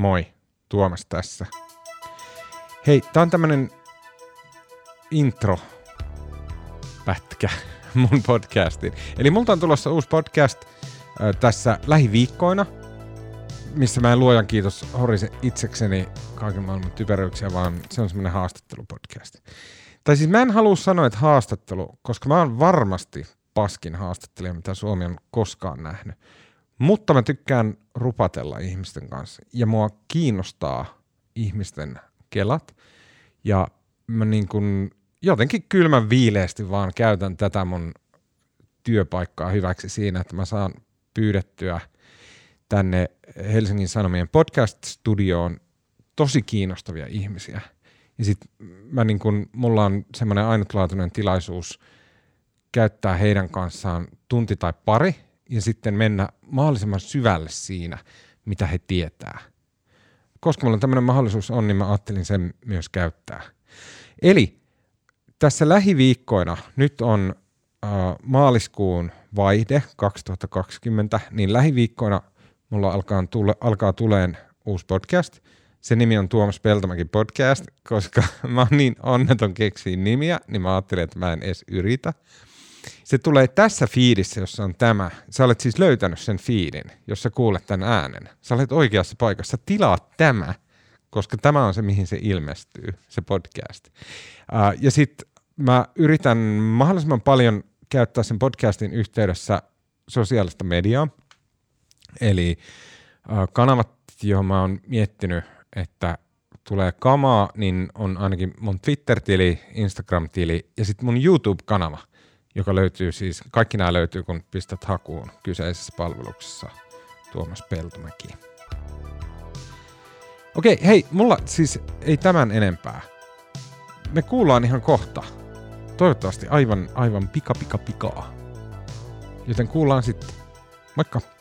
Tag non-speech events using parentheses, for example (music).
Moi, Tuomas tässä. Hei, tää on tämmönen intro pätkä (laughs) mun podcastiin. Eli multa on tulossa uusi podcast äh, tässä lähiviikkoina, missä mä en luojan kiitos horise itsekseni kaiken maailman typeryyksiä, vaan se on semmoinen haastattelupodcast. Tai siis mä en halua sanoa, että haastattelu, koska mä oon varmasti paskin haastattelija, mitä Suomi on koskaan nähnyt. Mutta mä tykkään rupatella ihmisten kanssa ja mua kiinnostaa ihmisten kelat ja mä niin kun jotenkin kylmän viileästi vaan käytän tätä mun työpaikkaa hyväksi siinä, että mä saan pyydettyä tänne Helsingin Sanomien podcast-studioon tosi kiinnostavia ihmisiä. Ja sit mä niin kun, mulla on semmoinen ainutlaatuinen tilaisuus käyttää heidän kanssaan tunti tai pari – ja sitten mennä mahdollisimman syvälle siinä, mitä he tietää. Koska mulla tämmöinen mahdollisuus on, niin mä ajattelin sen myös käyttää. Eli tässä lähiviikkoina, nyt on äh, maaliskuun vaihde 2020, niin lähiviikkoina mulla alkaa, tule, alkaa tuleen uusi podcast. Se nimi on Tuomas Peltomäki podcast, koska (laughs) mä oon niin onneton keksiin nimiä, niin mä ajattelin, että mä en edes yritä. Se tulee tässä fiidissä, jossa on tämä. Sä olet siis löytänyt sen fiidin, jossa kuulet tämän äänen. Sä olet oikeassa paikassa. Tilaa tämä, koska tämä on se, mihin se ilmestyy, se podcast. Uh, ja sitten mä yritän mahdollisimman paljon käyttää sen podcastin yhteydessä sosiaalista mediaa. Eli uh, kanavat, johon mä oon miettinyt, että tulee kamaa, niin on ainakin mun Twitter-tili, Instagram-tili ja sitten mun YouTube-kanava – joka löytyy siis, kaikki nämä löytyy, kun pistät hakuun kyseisessä palveluksessa Tuomas Peltomäki. Okei, hei, mulla siis ei tämän enempää. Me kuullaan ihan kohta. Toivottavasti aivan, aivan pika pika pikaa. Joten kuullaan sitten. Moikka!